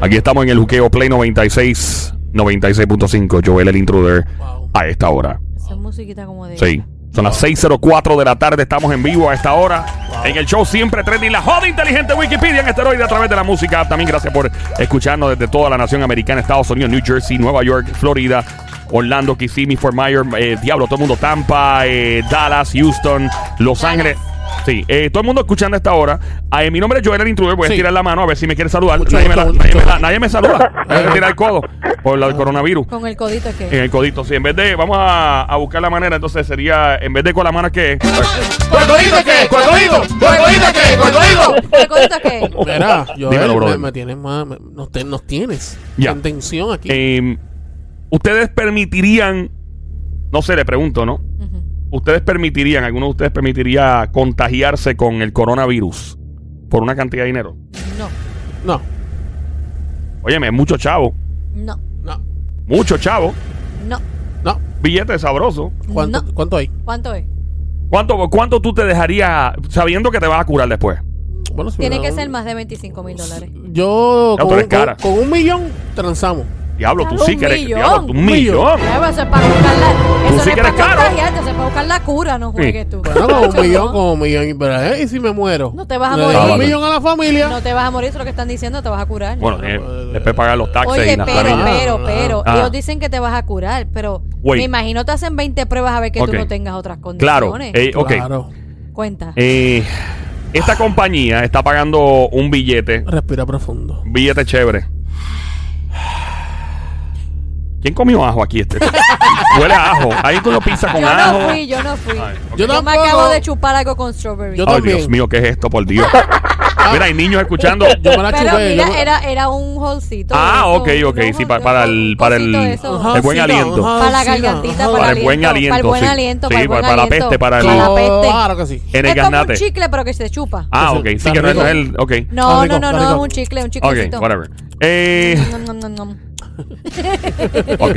Aquí estamos en el Juqueo Play 96, 96.5. Joel el Intruder a esta hora. Esa es musiquita como de. Sí. Son las 6.04 de la tarde, estamos en vivo a esta hora. En el show siempre trending la joda inteligente Wikipedia en esteroide a través de la música. También gracias por escucharnos desde toda la nación americana, Estados Unidos, New Jersey, Nueva York, Florida, Orlando, Kissimmee, Fort Myers, eh, Diablo, todo el mundo, Tampa, eh, Dallas, Houston, Los. Ángeles. Sí, eh, todo el mundo escuchando a esta hora. Ah, eh, mi nombre es Joel el Intruder. Voy a Sí. tirar la mano a ver si me quiere saludar. Mucho Nadie me, la- gusto, nadie, me, la- gusto. nadie me saluda. Voy a tirar el codo por la- el coronavirus. Con el codito es En que. el codito, sí. En vez de, vamos a, a buscar la manera, entonces sería, en vez de con la mano que. ¿Cuerdodito qué? ¿Cuerdodito? ¿Cuerdodito qué? ¿Cuerdodito? ¿Con el codito es que? Mira, yo Dímelo, brother. me, me tienes más, me- nos, te- nos tienes Ya. en tensión aquí. Eh, ustedes permitirían, no sé, le pregunto, ¿no? ¿Ustedes permitirían, alguno de ustedes permitiría contagiarse con el coronavirus por una cantidad de dinero? No, no, Óyeme, es mucho chavo, no, no, mucho chavo, no. no. billete sabroso. ¿Cuánto, No. ¿cuánto hay? ¿Cuánto es? ¿Cuánto, ¿Cuánto tú te dejarías sabiendo que te vas a curar después? Bueno, si Tiene que un- ser más de 25 mil dólares. Yo con un millón transamos. Diablo, tú sí un que eres. millón. Diablo, tú un millón. Claro, eso es para buscar la. Eso sí no que es eres para caro. contagiarte, eso es para buscar la cura, no juegues tú. Bueno, un millón, con un millón. Pero, ¿eh? ¿Y si me muero? No te vas a Le morir. doy Ah, un millón a la familia. No te vas a morir, eso es lo que están diciendo, te vas a curar. Bueno, eh, después pagar los taxes Oye, y las pero, pero, Ah, pero, ah. ellos dicen que te vas a curar, pero Wait. me imagino te hacen 20 pruebas a ver que Ok. tú no tengas otras Claro, condiciones. eh, ok. Claro. Cuenta. Eh, esta compañía está pagando un billete, Respira profundo. un billete chévere. ¿Quién comió ajo aquí? Este? Huele a ajo. Ahí tú lo pisas con yo ajo. no fui, yo no fui. Ay, ok. Yo Yo me acabo de chupar algo con strawberry. Yo Ay, también. Dios mío, ¿qué es esto, por Dios? Mira, hay niños escuchando. Yo me la pero chupé. mira, yo era, era un holcito. Ah, eso, ok, ok, un sí, hol- pa- para el- para el- eso. El buen aliento. Para la gargantita, para, Para el buen Para aliento, el buen sí. aliento, Sí, para el buen para la aliento. peste, para el- Para la peste. Claro que sí. En el es como un chicle, pero que se chupa. Ah, ok. Sí, que no es el. Ok. No, no, no, no, es un chicle, un Ok, chiclecito. whatever. Eh, Ok.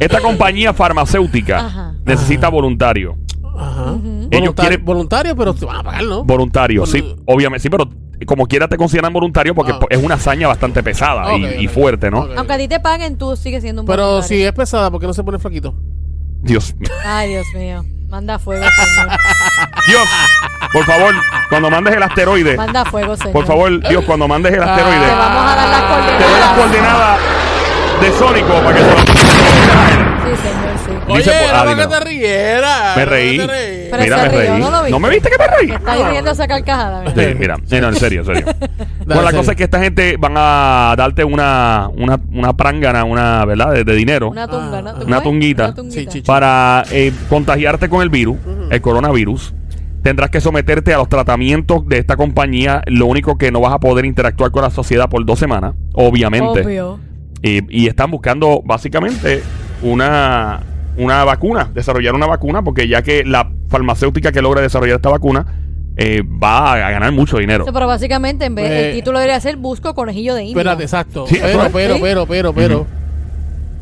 Esta compañía farmacéutica Ajá. Necesita voluntarios. Ajá. Ellos Voluntario, quieren- voluntario, pero te van a pagar, ¿no? Voluntarios, sí, Vol- obviamente, sí, pero como quiera te consideran voluntario porque Ah. es una hazaña bastante pesada y, Ok, y ok. fuerte, ¿no? Ok. Aunque a ti te paguen, tú sigues siendo un Pero voluntario. si es pesada, ¿por qué no se pone flaquito? Dios mío. Ay, Dios mío. Manda fuego, señor. Dios, por favor, cuando mandes el asteroide, Manda fuego, señor. por favor, Dios, cuando mandes el Ah. asteroide, Te vamos a dar las te doy las coordenadas. coordenadas de Sónico para que se lo- Sí, señor, sí. Dice Oye, era ah, para que te rieras. Me reí. Pero Mira, me reí. ¿no lo viste? me viste que me reí? Está riendo esa carcajada, ¿verdad? Sí, mira, eh, no, en serio, en serio. Bueno, la sí. cosa es que esta gente van a darte una, una, una prángana, una, ¿verdad? De, de dinero Una tunga, ¿no? Una tunguita. Una tunguita. Sí, sí, para eh, contagiarte con el virus, el coronavirus. Tendrás que someterte a los tratamientos de esta compañía. Lo único que no vas a poder interactuar con la sociedad por dos semanas, obviamente. Obvio. Y, y están buscando básicamente una, una vacuna, desarrollar una vacuna, porque ya que la farmacéutica que logra desarrollar esta vacuna eh, va a ganar mucho dinero. Sí, pero básicamente, en vez, Eh, el título debería ser Busco conejillo de India. Espérate, exacto. Sí, pero, pero, pero, pero, pero.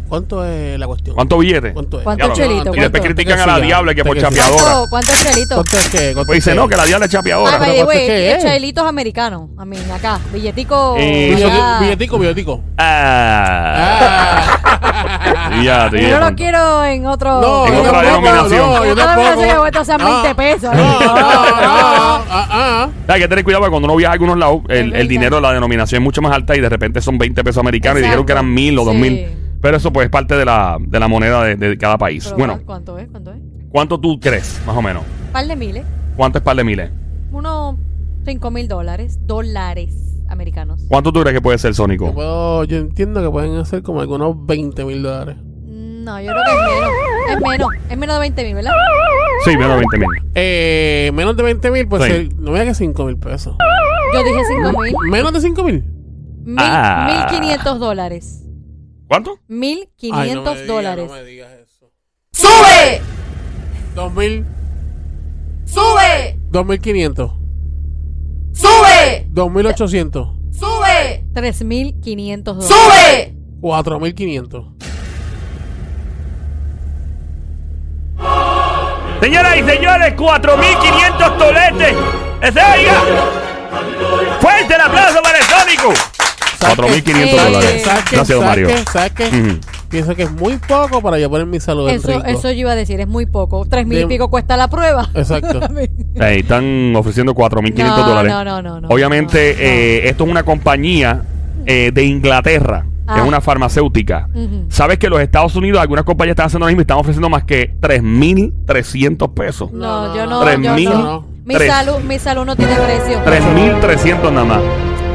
¿Cuánto es la cuestión? ¿Cuánto billete? ¿Cuánto es? ¿Cuánto chelito? Y después ¿Cuánto? critican a la diabla que por que chapeadora. ¿Cuánto, ¿Cuánto es chelito? ¿Cuánto es qué? ¿Cuánto Pues dice, no, que la diabla es chapeadora. Ah, by the ¿cuánto way, es que chelitos americanos. A mí, acá. Billetico. Eh, Billetico, billetico. Ah. Ah. Ya, te Yo lo quiero en otro. No, En yo otra denominación. No, yo tampoco. denominación que sean 20 pesos. No, no, no, no, ah, ah. Hay que tener cuidado porque cuando uno viaja a algunos lados, el, dinero, la denominación es mucho más alta y de repente son 20 pesos americanos y dijeron que eran mil o dos mil. Pero eso pues es parte de la, de la moneda de, de cada país. Pero, bueno, ¿Cuánto es? ¿Cuánto es? ¿cuánto tú crees, más o menos? Un par de miles. ¿Cuánto es par de miles? Unos 5 mil dólares. Dólares americanos. ¿Cuánto tú crees que puede ser, Yo, Sónico? puedo, yo entiendo que pueden hacer como algunos 20 mil dólares. No, yo creo que es menos. Es menos. Es menos de 20 mil, ¿verdad? Sí, menos de 20 mil. Eh, menos de 20 mil, pues Sí. ser- no me digas que 5 mil pesos. Yo dije 5 mil. Menos de 5 mil. Mil, Ah. 1500 dólares. ¿Cuánto? 1500 dólares. No me digas eso. ¡Sube! 2 mil. ¡Sube! 2500. ¡Sube! 2800. ¡Sube! 3500 dólares. ¡Sube! 4500. Señoras y señores, 4.500 toletes. ¡Ese oiga! ¡Fuerte el aplauso para el Sónico! ¿Sabes 4.500 qué? dólares. Gracias, don ¿Sabes Mario. qué? ¿Sabes qué? Ujú. Pienso que es muy poco para yo poner mi salud en Eso, riesgo. eso yo iba a decir, es muy poco. Tres mil y pico cuesta la prueba. Exacto. Ey, están ofreciendo 4.500 No, dólares. no, no, no, no, Obviamente, no, no. eh, esto es una compañía eh, de Inglaterra. Ah. Es una farmacéutica. Sabes que los Estados Unidos, algunas compañías están haciendo lo mismo y están ofreciendo más que 3.300 pesos. No, No, yo no, no. Tres yo mil, no. Mi tres. salud, mi salud no tiene precio. 3.300 nada más.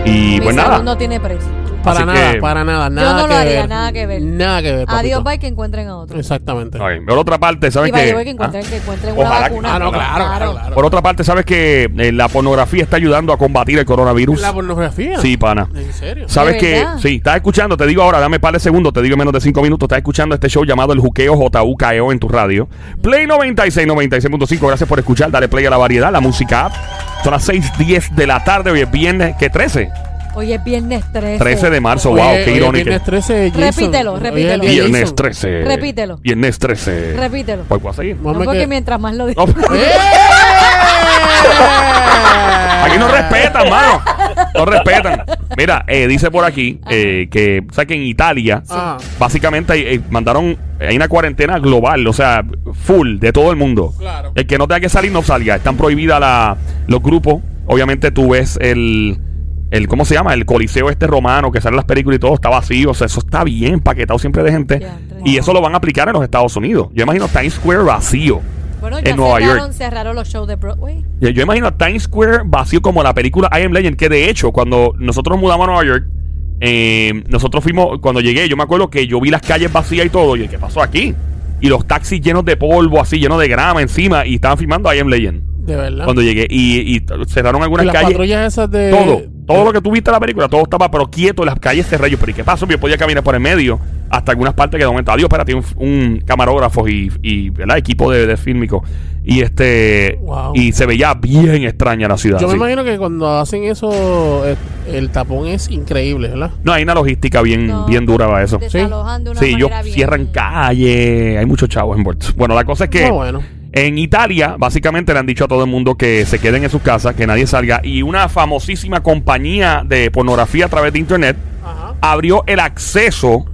Y mi pues salud nada. no tiene precio. Para Así nada, que- para nada. Nada no lo que haría, ver. nada que ver. Nada que ver. papito. Adiós, bye, que encuentren a otro. Exactamente. Ok, Por otra parte, ¿sabes Y que, que encuentren, que encuentren una Ojalá que- vacuna. Ah, no, claro, claro, claro. Por otra parte, ¿sabes que eh, la pornografía está ayudando a combatir el coronavirus? La pornografía. Sí, pana. ¿En serio? ¿Sabes ¿De que verdad? Sí, estás escuchando, te digo ahora, dame par de segundos, te digo en menos de cinco minutos, estás escuchando este show llamado El Juqueo JUKEO E en tu radio. Play 96, 96.5, gracias por escuchar, dale play a la variedad, la música app. Son las 6.10 de la tarde, hoy es viernes, ¿qué 13? Hoy es viernes 13. 13 de marzo, wow, oye, qué irónico. Viernes 13, Jason. Repítelo, repítelo. Viernes Jason. 13. Repítelo. Viernes 13. Repítelo. Pues voy a seguir. No, porque que- mientras más lo digo. No, ¡Eh! Aquí no respetan, mano. No respetan. Mira, eh, dice por aquí eh, que, o sea, que en Italia, básicamente eh, mandaron, hay una cuarentena global, o sea, full de todo el mundo. Claro. El que no tenga que salir, no salga. Están prohibidas la, los grupos. Obviamente tú ves el, el, ¿cómo se llama? El coliseo este romano que sale en las películas y todo está vacío. O sea, eso está bien paquetado siempre de gente. Y eso lo van a aplicar en los Estados Unidos. Yo imagino Times Square vacío. Bueno, ya en Nueva cerraron, York. cerraron los shows de Broadway. Yo, yo imagino a Times Square vacío como la película I Am Legend, que de hecho, cuando nosotros nos mudamos a Nueva York, eh, nosotros fuimos, cuando llegué, yo me acuerdo que yo vi las calles vacías y todo, y ¿qué pasó aquí? Y los taxis llenos de polvo, así, llenos de grama encima, y estaban filmando I Am Legend. De verdad. Cuando llegué, y, y cerraron Y algunas las calles. patrullas esas de. Todo, todo lo que tú viste en la película, todo estaba pero quieto, las calles cerradas. Yo, Pero ¿y qué pasó? Yo podía caminar por el medio hasta algunas partes que de momento, adiós, espérate, un, un camarógrafo y, y ¿verdad? equipo de, de fílmico. Y este Wow. y se veía bien extraña la ciudad. Yo me sí. imagino que cuando hacen eso, eh, el tapón es increíble, ¿verdad? No, hay una logística bien, No, bien dura para eso. De una Sí, ellos bien- cierran calle, hay muchos chavos envueltos. Bueno, la cosa es que bueno. En Italia, básicamente le han dicho a todo el mundo que se queden en sus casas, que nadie salga. Y una famosísima compañía de pornografía a través de internet Ajá. abrió el acceso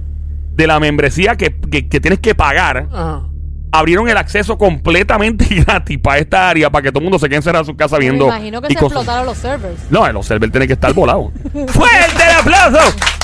de la membresía que, que- que tienes que pagar. Ajá. Abrieron el acceso completamente gratis para esta área, para que todo el mundo se quede encerrado en su casa Me viendo. imagino que y se cosas. explotaron los servers. No, los servers tienen que estar volados. ¡Fuerte el aplauso!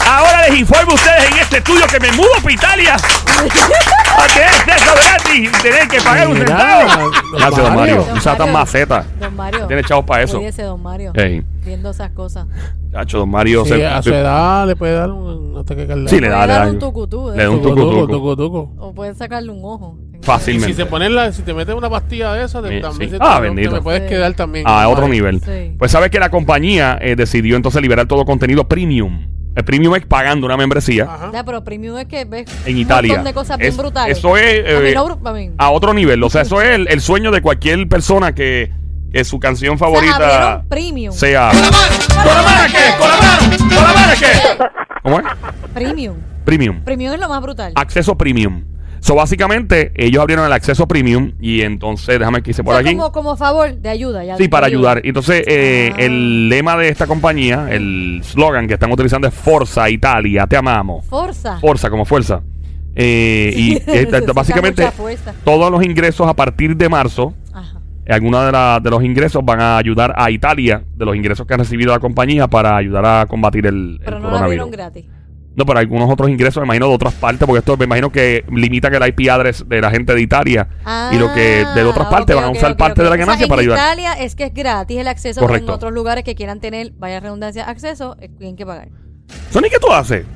Ahora les informo a ustedes en este estudio que me mudo para Italia. A tener acceso gratis y tener que pagar un centavo. don Gracias, don Mario. No sea tan maceta. Don Mario. Tiene chavos para eso. Cuídese, don Mario. Ey, Viendo esas cosas. chacho, don Mario. Sí, se- a su edad le puede dar un ataque cardíaco. Sí, le da, Puede le dar da. un tucutú, Le da un Tucu, tucu, tucu, tucu. tucu, tucu. O pueden sacarle un ojo. Y Fácilmente. si, se pone la, si te metes una pastilla de esa, te- Sí, también sí. te, Ah, te puedes Sí. quedar también. A otro nivel. Sí. Pues sabes que la compañía eh, decidió entonces liberar todo contenido premium. El premium es pagando una membresía Ajá. Ya, pero premium es que ves en un Italia. montón de cosas bien Es- brutales. Eso es A mí eh, a mí. a otro nivel. O sea, eso es el, el sueño de cualquier persona que, que su canción O sea, favorita premium. sea. ¡Con la mano! ¡Con la mano! ¡Con la mano! ¡Con la mano qué! ¿Cómo es? Premium. Premium. Premium es lo más brutal. Acceso premium. So, básicamente, ellos abrieron el acceso premium y entonces, déjame que hice O por sea, aquí. Como, como favor de ayuda. Ya, Sí, para ayudar. Entonces, eh, Ah. el lema de esta compañía, el slogan que están utilizando es Forza Italia, te amamos. Forza. Fuerza, como fuerza. Eh, y eh, básicamente, todos los ingresos a partir de marzo, algunos de, la- de los ingresos van a ayudar a Italia, de los ingresos que han recibido la compañía, para ayudar a combatir el, el Pero no la coronavirus. abrieron gratis. No, pero algunos otros ingresos, me imagino, de otras partes, porque esto me imagino que limita que el IP address de la gente de Italia y lo que de otras Ah, partes ok, van a usar parte de la O sea, ganancia para en ayudar. Italia es que es gratis el acceso, pero Correcto. en otros lugares que quieran tener, vaya redundancia, acceso, eh, tienen que pagar. Sony, ¿qué tú haces?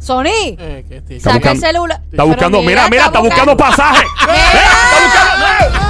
Sony, Eh, saca el buscando- celular. Está Pero buscando, mira, mira, está buscando pasaje. Mira. Eh, Está buscando,